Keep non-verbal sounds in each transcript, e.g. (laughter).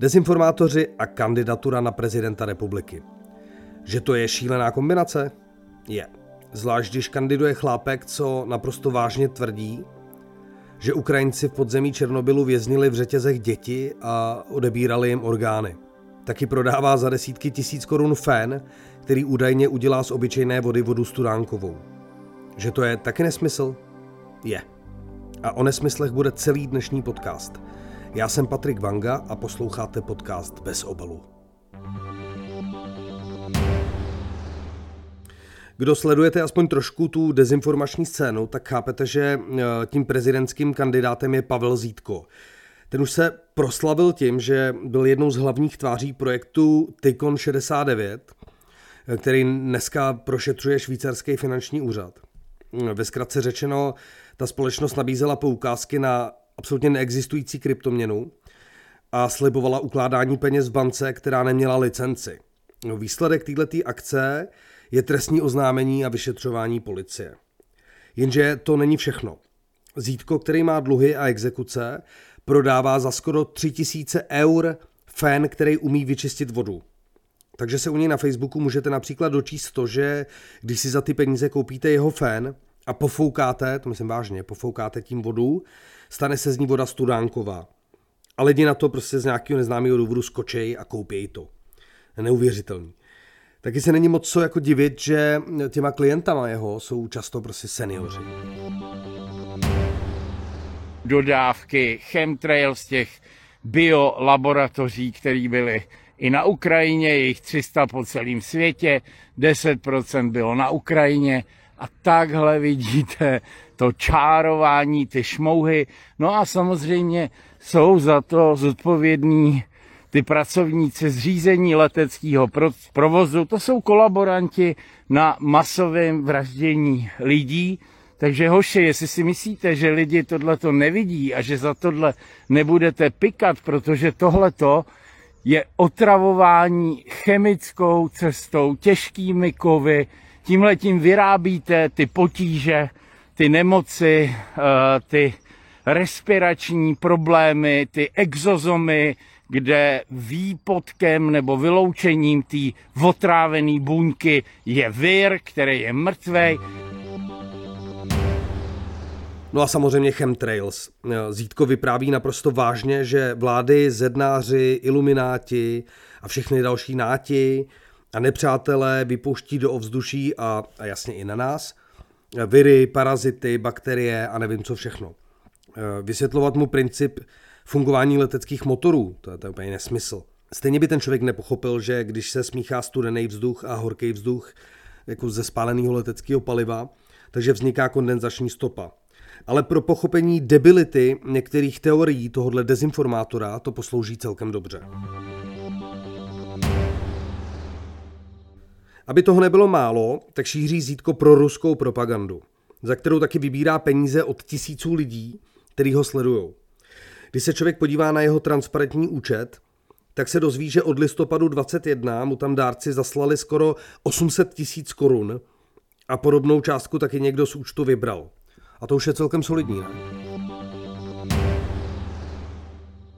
Dezinformátoři a kandidatura na prezidenta republiky. Že to je šílená kombinace? Je. Zvlášť, když kandiduje chlápek, co naprosto vážně tvrdí, že Ukrajinci v podzemí Černobylu věznili v řetězech děti a odebírali jim orgány. Taky prodává za desítky tisíc korun fén, který údajně udělá z obyčejné vody vodu studánkovou. Že to je taky nesmysl? Je. A o nesmyslech bude celý dnešní podcast. Já jsem Patrik Vanga a posloucháte podcast Bez obalu. Kdo sledujete aspoň trošku tu dezinformační scénu, tak chápete, že eh, tím prezidentským kandidátem je Pavel Zítko. Ten už se proslavil tím, že byl jednou z hlavních tváří projektu Tykon 69, eh, který dneska prošetřuje švýcarský finanční úřad. Ve zkratce řečeno, ta společnost nabízela poukázky na absolutně neexistující kryptoměnu a slibovala ukládání peněz v bance, která neměla licenci. Výsledek této akce je trestní oznámení a vyšetřování policie. Jenže to není všechno. Zítko, který má dluhy a exekuce, prodává za skoro 3000 eur fén, který umí vyčistit vodu. Takže se u něj na Facebooku můžete například dočíst to, že když si za ty peníze koupíte jeho fén a pofoukáte, to myslím vážně, pofoukáte tím vodu, stane se z ní voda studánková. A lidi na to prostě z nějakého neznámého důvodu skočejí a koupějí to. Neuvěřitelný. Taky se není moc co jako divit, že těma klientama jeho jsou často prostě seniori. Dodávky chemtrail z těch biolaboratoří, které byly i na Ukrajině, jejich 300 po celém světě, 10% bylo na Ukrajině a takhle vidíte to čárování, ty šmouhy. No a samozřejmě jsou za to zodpovědní ty pracovníci zřízení leteckého provozu, to jsou kolaboranti na masovém vraždění lidí. Takže hoši, jestli si myslíte, že lidi tohle to nevidí a že za tohle nebudete pikat, protože tohleto je otravování chemickou cestou, těžkými kovy, tímhle tím vyrábíte ty potíže, ty nemoci, eh, ty respirační problémy, ty exozomy, kde výpotkem nebo vyloučením té otrávené buňky je vir, který je mrtvý. No a samozřejmě chemtrails. Zítko vypráví naprosto vážně, že vlády, zednáři, ilumináti a všechny další náti a nepřátelé vypouští do ovzduší a, a jasně i na nás viry, parazity, bakterie a nevím co všechno. Vysvětlovat mu princip fungování leteckých motorů. To je, to je úplně nesmysl. Stejně by ten člověk nepochopil, že když se smíchá studený vzduch a horký vzduch jako ze spáleného leteckého paliva, takže vzniká kondenzační stopa. Ale pro pochopení debility některých teorií tohohle dezinformátora to poslouží celkem dobře. Aby toho nebylo málo, tak šíří zítko pro ruskou propagandu, za kterou taky vybírá peníze od tisíců lidí, který ho sledují. Když se člověk podívá na jeho transparentní účet, tak se dozví, že od listopadu 21 mu tam dárci zaslali skoro 800 tisíc korun a podobnou částku taky někdo z účtu vybral. A to už je celkem solidní, ne?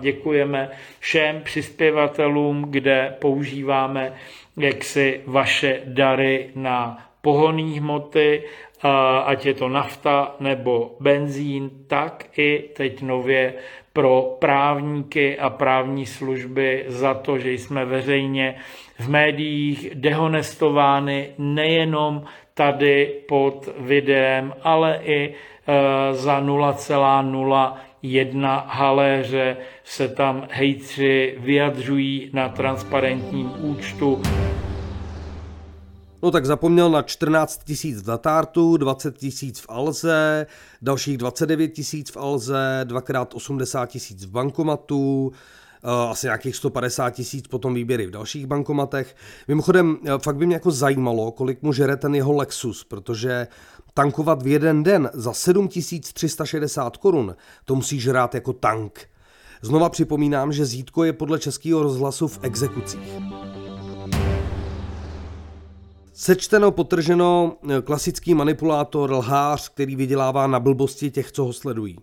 Děkujeme všem přispěvatelům, kde používáme jaksi vaše dary na pohonné hmoty, ať je to nafta nebo benzín, tak i teď nově pro právníky a právní služby za to, že jsme veřejně v médiích dehonestovány nejenom tady pod videem, ale i e, za 0,01 haléře se tam hejtři vyjadřují na transparentním účtu. No tak zapomněl na 14 tisíc v Datartu, 20 tisíc v Alze, dalších 29 tisíc v Alze, dvakrát 80 tisíc v bankomatu, eh, asi nějakých 150 tisíc potom výběry v dalších bankomatech. Mimochodem, eh, fakt by mě jako zajímalo, kolik mu žere ten jeho Lexus, protože tankovat v jeden den za 7360 korun, to musí žrát jako tank. Znova připomínám, že Zítko je podle českého rozhlasu v exekucích. Sečteno, potrženo, klasický manipulátor, lhář, který vydělává na blbosti těch, co ho sledují.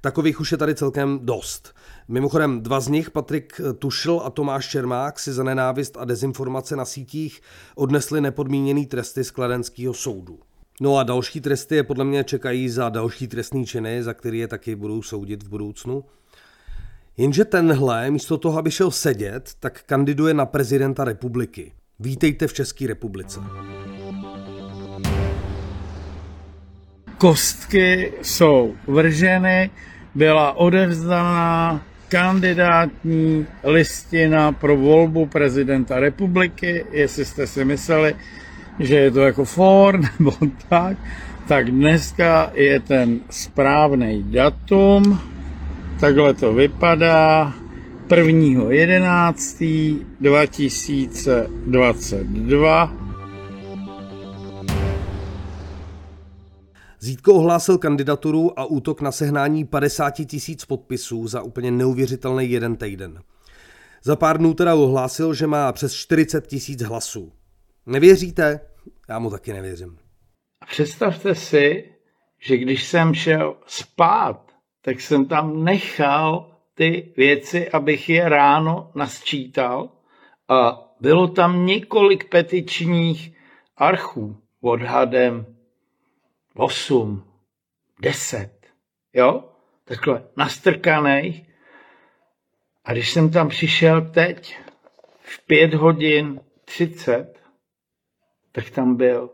Takových už je tady celkem dost. Mimochodem, dva z nich, Patrik Tušl a Tomáš Čermák, si za nenávist a dezinformace na sítích odnesli nepodmíněný tresty z Kladenského soudu. No a další tresty je podle mě čekají za další trestní činy, za které je taky budou soudit v budoucnu. Jenže tenhle, místo toho, aby šel sedět, tak kandiduje na prezidenta republiky. Vítejte v České republice. Kostky jsou vrženy, byla odevzdaná kandidátní listina pro volbu prezidenta republiky, jestli jste si mysleli, že je to jako for (laughs) nebo tak, tak dneska je ten správný datum, takhle to vypadá, 1.11.2022. Zítko ohlásil kandidaturu a útok na sehnání 50 tisíc podpisů za úplně neuvěřitelný jeden týden. Za pár dnů teda ohlásil, že má přes 40 tisíc hlasů. Nevěříte? Já mu taky nevěřím. Představte si, že když jsem šel spát, tak jsem tam nechal ty věci, abych je ráno nasčítal a bylo tam několik petičních archů odhadem 8, 10, jo, takhle nastrkaných. A když jsem tam přišel teď v 5 hodin 30, tak tam byl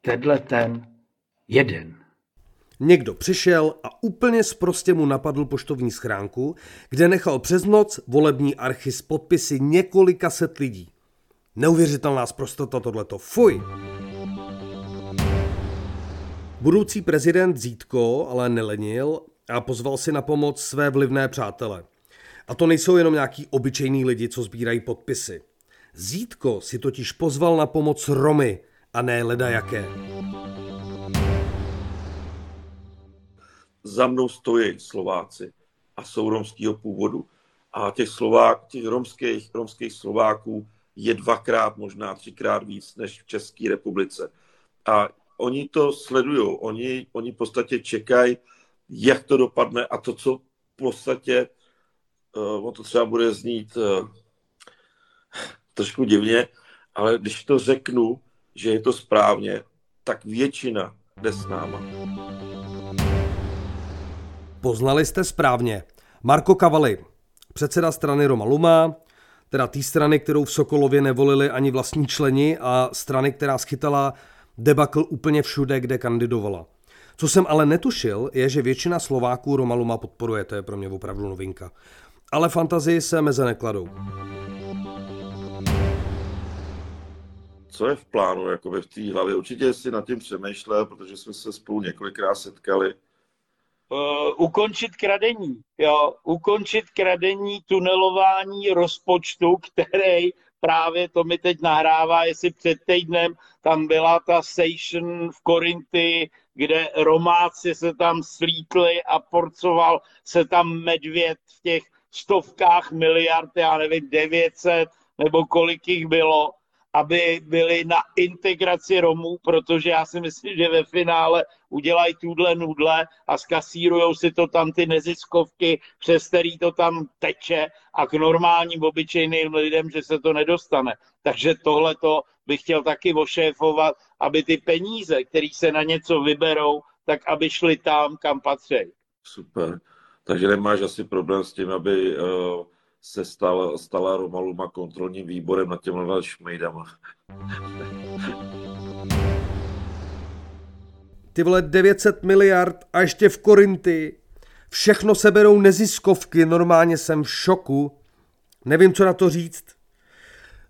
tenhle ten jeden. Někdo přišel a úplně prostě mu napadl poštovní schránku, kde nechal přes noc volební archy s podpisy několika set lidí. Neuvěřitelná zprostota tohleto. Fuj! Budoucí prezident Zítko ale nelenil a pozval si na pomoc své vlivné přátele. A to nejsou jenom nějaký obyčejní lidi, co sbírají podpisy. Zítko si totiž pozval na pomoc Romy a ne leda jaké. Za mnou stojí Slováci a jsou romského původu. A těch, Slovák, těch romských, romských Slováků je dvakrát, možná třikrát víc než v České republice. A oni to sledují, oni, oni v podstatě čekají, jak to dopadne a to, co v podstatě, uh, to třeba bude znít uh, trošku divně, ale když to řeknu, že je to správně, tak většina jde s náma. Poznali jste správně. Marko Kavali, předseda strany Roma Luma, teda té strany, kterou v Sokolově nevolili ani vlastní členi a strany, která schytala debakl úplně všude, kde kandidovala. Co jsem ale netušil, je, že většina Slováků Roma Luma podporuje, to je pro mě opravdu novinka. Ale fantazii se meze nekladou. co je v plánu jako v té hlavě? Určitě si nad tím přemýšlel, protože jsme se spolu několikrát setkali. Uh, ukončit kradení, jo, ukončit kradení, tunelování rozpočtu, (laughs) který právě to mi teď nahrává, jestli před týdnem tam byla ta station v Korinty, kde Romáci se tam slítli a porcoval se tam medvěd v těch stovkách miliard, já nevím, 900 nebo kolik jich bylo aby byli na integraci Romů, protože já si myslím, že ve finále udělají tuhle nudle a skasírujou si to tam ty neziskovky, přes který to tam teče a k normálním obyčejným lidem, že se to nedostane. Takže tohle to bych chtěl taky ošéfovat, aby ty peníze, které se na něco vyberou, tak aby šly tam, kam patří. Super. Takže nemáš asi problém s tím, aby uh se stal, stala Romaluma kontrolním výborem nad těmhle šmejdama. Ty vole 900 miliard a ještě v Korinty. Všechno se berou neziskovky, normálně jsem v šoku. Nevím, co na to říct.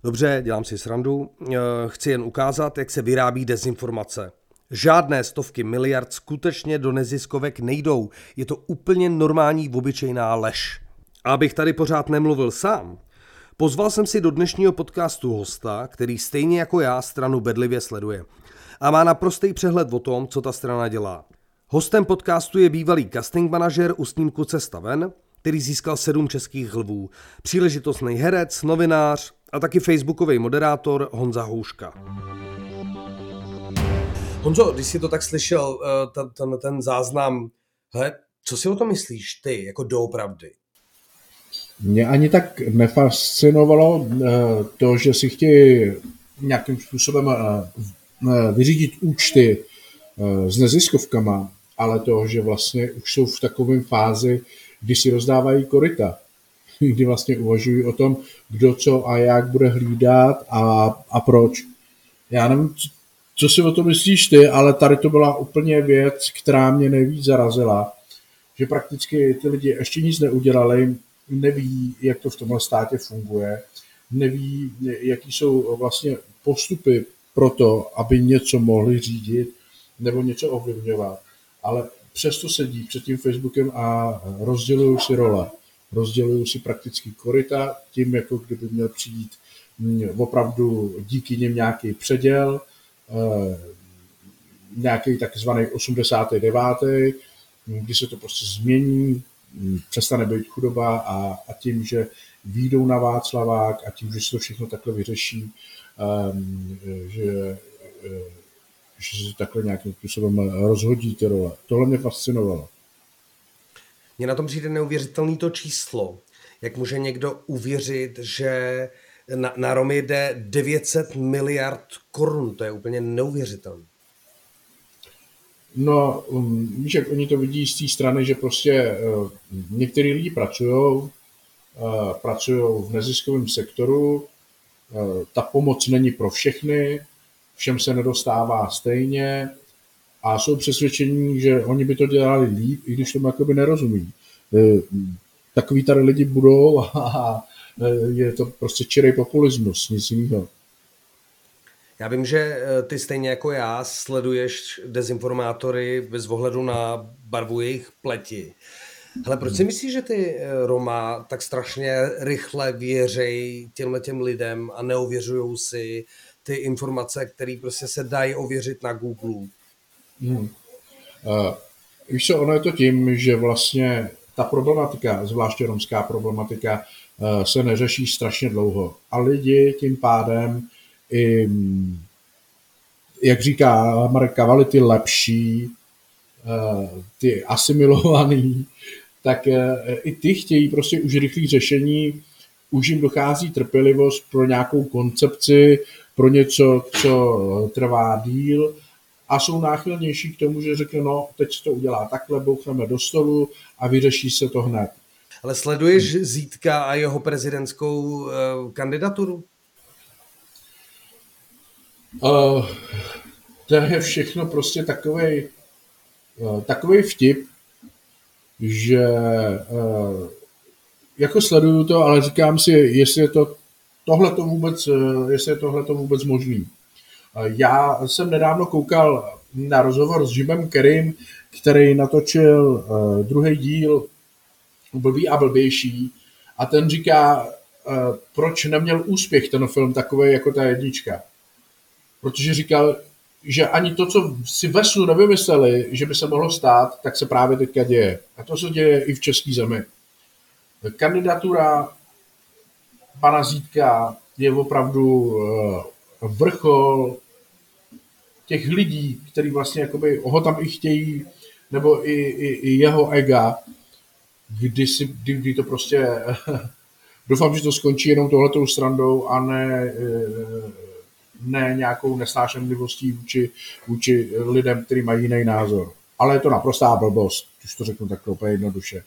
Dobře, dělám si srandu. Eh, chci jen ukázat, jak se vyrábí dezinformace. Žádné stovky miliard skutečně do neziskovek nejdou. Je to úplně normální, obyčejná lež. Abych tady pořád nemluvil sám, pozval jsem si do dnešního podcastu hosta, který stejně jako já stranu bedlivě sleduje a má naprostý přehled o tom, co ta strana dělá. Hostem podcastu je bývalý casting manažer u snímku Cesta ven, který získal sedm českých lvů, příležitostný herec, novinář a taky facebookový moderátor Honza Houška. Honzo, když jsi to tak slyšel, eh, ten, ten, ten záznam, hele, Co si o to myslíš ty, jako doopravdy? Mě ani tak nefascinovalo eh, to, že si chtějí nějakým způsobem eh, vyřídit účty s neziskovkama, ale to, že vlastně už jsou v takové fázi, kdy si rozdávají koryta, (laughs) kdy vlastně uvažují o tom, kdo co a jak bude hlídat a, a proč. Já nevím, co si o tom myslíš ty, ale tady to byla úplně věc, která mě nejvíc zarazila, že prakticky ty lidi ještě nic neudělali, neví, jak to v tomhle státě funguje, neví, jaký jsou vlastně postupy pro to, aby něco mohli řídit nebo něco ovlivňovat. Ale přesto sedí před tím Facebookem a rozdělují si role. Rozdělují si prakticky koryta tím, jako kdyby měl přijít mm, opravdu díky nim nějaký předěl, Eh, nějaký takzvaný 89., kdy se to prostě změní, přestane být chudoba a, a tím, že výjdou na Václavák a tím, že se to všechno takhle vyřeší, um, že, eh, že se takhle nějakým způsobem rozhodí ty role. Tohle mě fascinovalo. Mně na tom přijde neuvěřitelný to číslo. Jak může někdo uvěřit, že na, na Romy jde 900 miliard korun, to je úplně neuvěřitelné. No, um, víš, jak oni to vidí z té strany, že prostě uh, některý lidi pracují, uh, pracují v neziskovém sektoru, uh, ta pomoc není pro všechny, všem se nedostává stejně a jsou přesvědčení, že oni by to dělali líp, i když tomu jakoby nerozumí. Takový tady lidi budou a Eh, je to prostě čirej populismus, nic jiného. Já vím, že eh, ty stejně jako já sleduješ dezinformátory bez ohledu na barvu jejich pleti. Hele, proč si hmm. myslíš, že ty eh, Roma tak strašně rychle věřejí těmhle těm lidem a neověřují si ty informace, které prostě se dají ověřit na Google? Hmm. Uh, víš co, ono je to tím, že vlastně ta problematika, zvláště romská problematika, se neřeší strašně dlouho. A lidi tím pádem i, jak říká Marek Kavali, ty lepší, eh, ty asimilovaný, (laughs) tak eh, i ty chtějí prostě už rychlé řešení, už jim dochází trpělivost pro nějakou koncepci, pro něco, co trvá díl a jsou náchylnější k tomu, že řekne, no, teď to udělá takhle, bouchneme do stolu a vyřeší se to hned. Ale sleduješ Zítka a jeho prezidentskou uh, kandidaturu? Uh, to je všechno prostě takový takový vtip, že jako sleduju to, ale říkám si, jestli je to tohle to vůbec, jestli je tohle to vůbec možný. Já jsem nedávno koukal na rozhovor s Jimem Kerim, který natočil uh, druhý díl blbý a blbější a ten říká, proč neměl úspěch ten film takový jako ta jednička. Protože říkal, že ani to, co si ve snu nevymysleli, že by se mohlo stát, tak se právě teďka děje. A to se děje i v české zemi. Kandidatura pana Zítka je opravdu uh, vrchol těch lidí, kteří vlastně jakoby ho tam i chtějí, nebo i, i, i jeho ega, kdy, si, kdy, kdy to prostě (laughs) doufám, že to skončí jenom tohletou strandou a ne, eh, ne nějakou nesnášenlivostí vůči, vůči lidem, kteří mají jiný názor. Ale je to naprostá blbost, když to řeknu tak úplně jednoduše.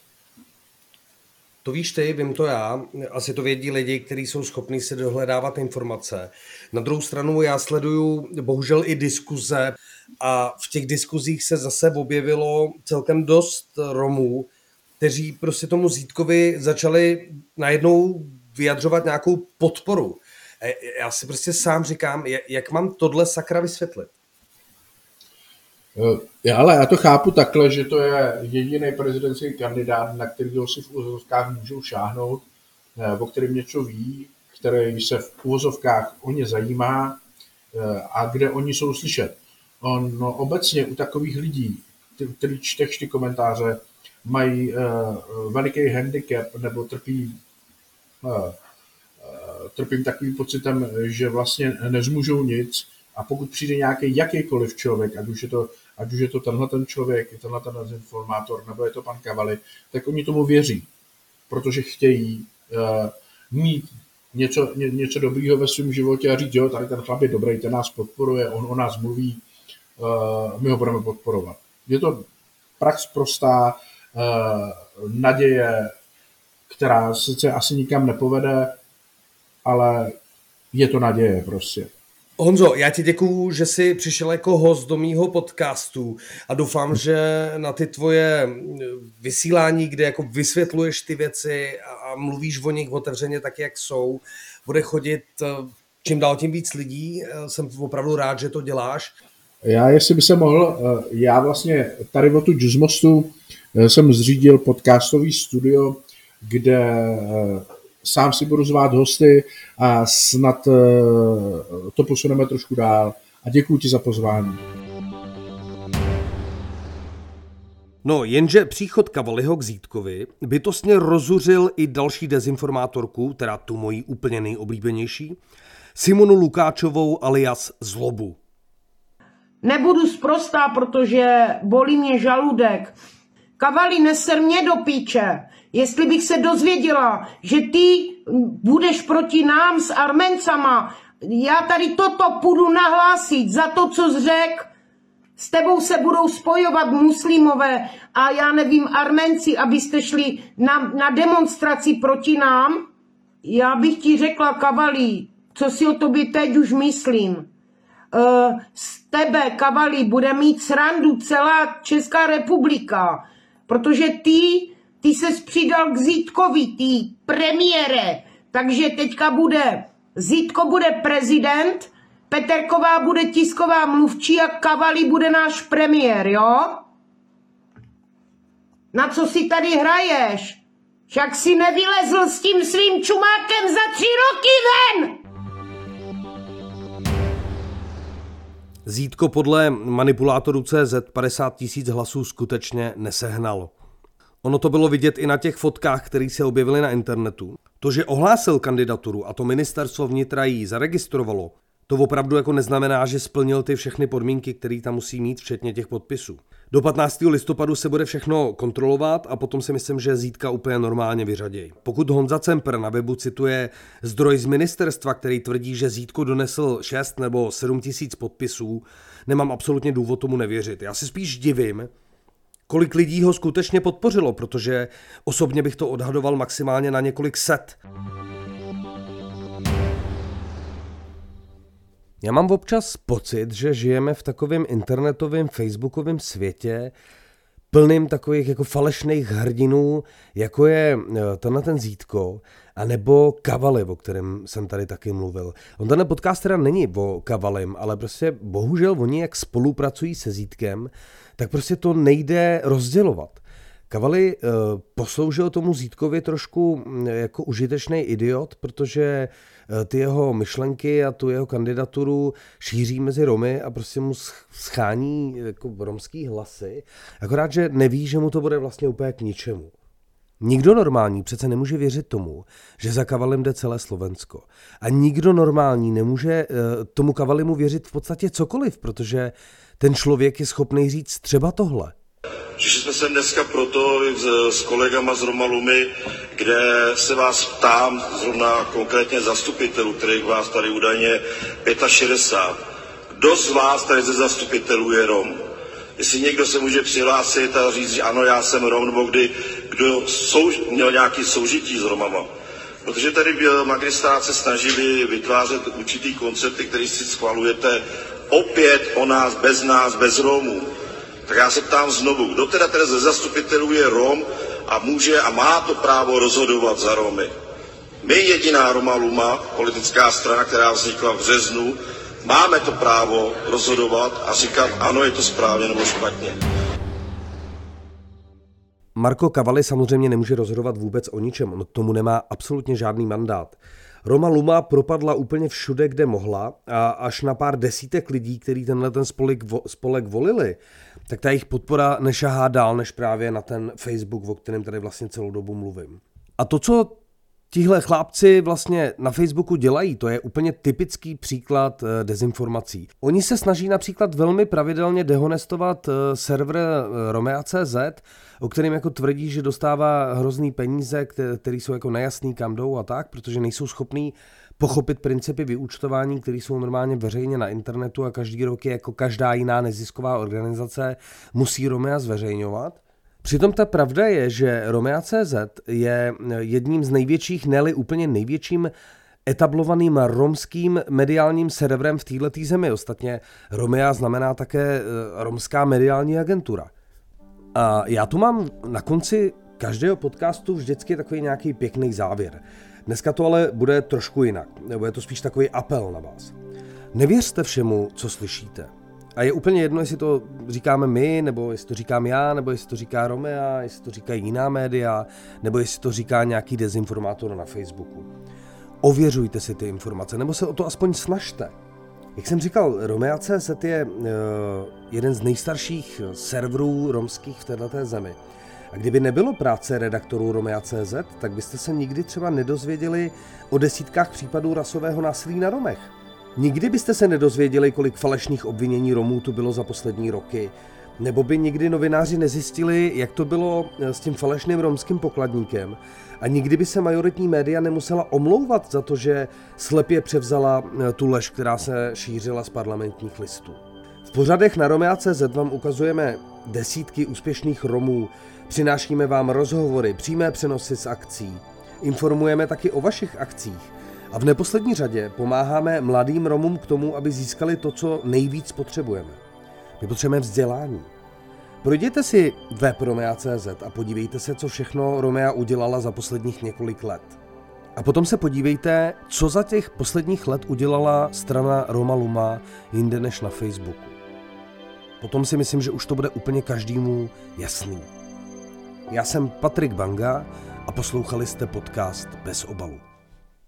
To víš ty, vím to já, asi to vědí lidi, kteří jsou schopní si dohledávat informace. Na druhou stranu já sleduju bohužel i diskuze a v těch diskuzích se zase objevilo celkem dost Romů, kteří prostě tomu Zítkovi začali najednou vyjadřovat nějakou podporu. Já si prostě sám říkám, jak mám tohle sakra vysvětlit. E, já, ale já to chápu takhle, že to je jediný prezidentský kandidát, na kterého si v úvozovkách můžou šáhnout, e, o kterém něco ví, který se v úvozovkách o ně zajímá a kde oni jsou slyšet. On no, obecně u takových lidí, který čteš ty komentáře, mají uh, veliký handicap nebo trpí, uh, trpím takovým pocitem, že vlastně nezmůžou nic A pokud přijde nějaký jakýkoliv člověk, ať už je to, ať už je to tenhle ten člověk, tenhle ten informátor, nebo je to pan Kavali, tak oni tomu věří, protože chtějí uh, mít něco, ně, něco dobrýho ve svém životě a říct, jo, tady ten chlap je dobrý, ten nás podporuje, on o nás mluví, uh, my ho budeme podporovat. Je to prax prostá, uh, naděje, která sice asi nikam nepovede, ale je to naděje prostě. Honzo, já ti děkuju, že jsi přišel jako host do mýho podcastu a doufám, že na ty tvoje vysílání, kde jako vysvětluješ ty věci a mluvíš o nich otevřeně tak, jak jsou, bude chodit eh, čím dál tím víc lidí. Eh, jsem opravdu rád, že to děláš. Já, jestli by se mohl, eh, já vlastně tady o tu Juizmostu jsem zřídil podcastový studio, kde sám si budu zvát hosty a snad eh, to posuneme trošku dál. A děkuji ti za pozvání. No, jenže příchod Kavaliho k Zítkovi bytostně rozuřil i další dezinformátorku, teda tu moji úplně nejoblíbenější, Simonu Lukáčovou alias Zlobu. Nebudu sprostá, protože bolí mě žaludek. Kavali neser mě do píče. Jestli bych se dozvěděla, že ty budeš proti nám s Armencama, já tady toto půjdu nahlásit za to, co zřek. S tebou se budou spojovat muslimové a já nevím, Armenci, abyste šli na, na demonstraci proti nám. Já bych ti řekla, Kavalí, co si o tobě teď už myslím. Uh, z tebe, Kavalí, bude mít srandu celá Česká republika, protože ty ty se přidal k Zítkovi, ty premiére, takže teďka bude, Zítko bude prezident, Peterková bude tisková mluvčí a Kavali bude náš premiér, jo? Na co si tady hraješ? Však si nevylezl s tím svým čumákem za tři roky ven! Zítko podle manipulátorů CZ 50 tisíc hlasů skutečně nesehnal. Ono to bylo vidět i na těch fotkách, které se objevily na internetu. To, že ohlásil kandidaturu a to ministerstvo vnitra jí zaregistrovalo, to opravdu jako neznamená, že splnil ty všechny podmínky, které tam musí mít, včetně těch podpisů. Do 15. listopadu se bude všechno kontrolovat a potom si myslím, že zítka úplně normálně vyřadějí. Pokud Honza Cemper na webu cituje zdroj z ministerstva, který tvrdí, že zítku donesl 6 nebo 7 tisíc podpisů, nemám absolutně důvod tomu nevěřit. Já si spíš divím, kolik lidí ho skutečně podpořilo, protože osobně bych to odhadoval maximálně na několik set. Já mám občas pocit, že žijeme v takovém internetovém, facebookovém světě, plným takových jako falešných hrdinů, jako je eh, tenhle ten Zítko, a nebo Kavaly, o kterém jsem tady taky mluvil. On ten podcast teda není o Kavalim, ale prostě bohužel oni jak spolupracují se Zítkem, tak prostě to nejde rozdělovat. Kavali uh, posloužil tomu Zítkovi trošku jako užitečný idiot, protože uh, ty jeho myšlenky a tu jeho kandidaturu šíří mezi Romy a prostě mu schání jako romský hlasy. Akorát, že neví, že mu to bude vlastně úplně k ničemu. Nikdo normální přece nemůže věřit tomu, že za Kavalem jde celé Slovensko. A nikdo normální nemůže uh, tomu Kavalimu věřit v podstatě cokoliv, protože ten člověk je schopný říct třeba tohle. Přišli jsme sem dneska proto s, s kolegama z Romalumy, kde se vás ptám, zrovna konkrétně zastupitelů, kterých vás tady údajně 65. Kdo z vás tady ze zastupitelů je Rom? Jestli někdo se může přihlásit a říct, že ano, já jsem Rom, nebo kdy, kdo sou, měl nějaký soužití s Romama. Protože tady magistrát se snažili vytvářet určitý koncepty, který si schvalujete opět o nás, bez nás, bez Romů. Tak já se ptám znovu, kdo teda teda ze zastupitelů je Rom a může a má to právo rozhodovat za Romy. My jediná Roma Luma, politická strana, která vznikla v březnu, máme to právo rozhodovat a říkat, ano, je to správně nebo špatně. Marko Kavali samozřejmě nemůže rozhodovat vůbec o ničem, on tomu nemá absolutně žádný mandát. Roma Luma propadla úplně všude, kde mohla a až na pár desítek lidí, který tenhle ten spolek, spolek volili, tak ta jejich podpora nešahá dál než právě na ten Facebook, o kterém tady vlastně celou dobu mluvím. A to, co tihle chlápci vlastně na Facebooku dělají, to je úplně typický příklad eh, dezinformací. Oni se snaží například velmi pravidelně dehonestovat eh, server eh, Romea.cz, o kterým jako tvrdí, že dostává hrozný peníze, které jsou jako nejasný kam jdou a tak, protože nejsou schopní pochopit principy vyúčtování, které jsou normálně veřejně na internetu a každý rok je jako každá jiná nezisková organizace musí Romea zveřejňovat. Přitom ta pravda je, že Romea.cz je jedním z největších, neli úplně největším etablovaným romským mediálním serverem v této zemi. Ostatně Romea znamená také eh, romská mediální agentura. A já tu mám na konci každého podcastu vždycky takový nějaký pěkný závěr. Dneska to ale bude trošku jinak, nebo je to spíš takový apel na vás. Nevěřte všemu, co slyšíte. A je úplně jedno, jestli to říkáme my, nebo jestli to říkám já, nebo jestli to říká Romea, jestli to říkají jiná média, nebo jestli to říká nějaký dezinformátor na Facebooku. Ověřujte si ty informace, nebo se o to aspoň snažte. Jak jsem říkal, Romea.cz je uh, jeden z nejstarších serverů romských v této zemi. A kdyby nebylo práce redaktorů Romea.cz, tak byste se nikdy třeba nedozvěděli o desítkách případů rasového násilí na Romech. Nikdy byste se nedozvěděli, kolik falešných obvinění Romů tu bylo za poslední roky, nebo by nikdy novináři nezjistili, jak to bylo eh, s tím falešným romským pokladníkem? A nikdy by se majoritní média nemusela omlouvat za to, že slepě převzala eh, tu lež, která se šířila z parlamentních listů. V pořadech na Romea.cz vám ukazujeme desítky úspěšných Romů, přinášíme vám rozhovory, přímé přenosy z akcí, informujeme taky o vašich akcích, a v neposlední řadě pomáháme mladým Romům k tomu, aby získali to, co nejvíc potřebujeme. My potřebujeme vzdělání. Projděte si web Romea.cz a podívejte se, co všechno Romea udělala za posledních několik let. A potom se podívejte, co za těch posledních let udělala strana Roma Luma jinde než na Facebooku. Potom si myslím, že už to bude úplně každému jasný. Já jsem Patrik Banga a poslouchali jste podcast Bez obalu.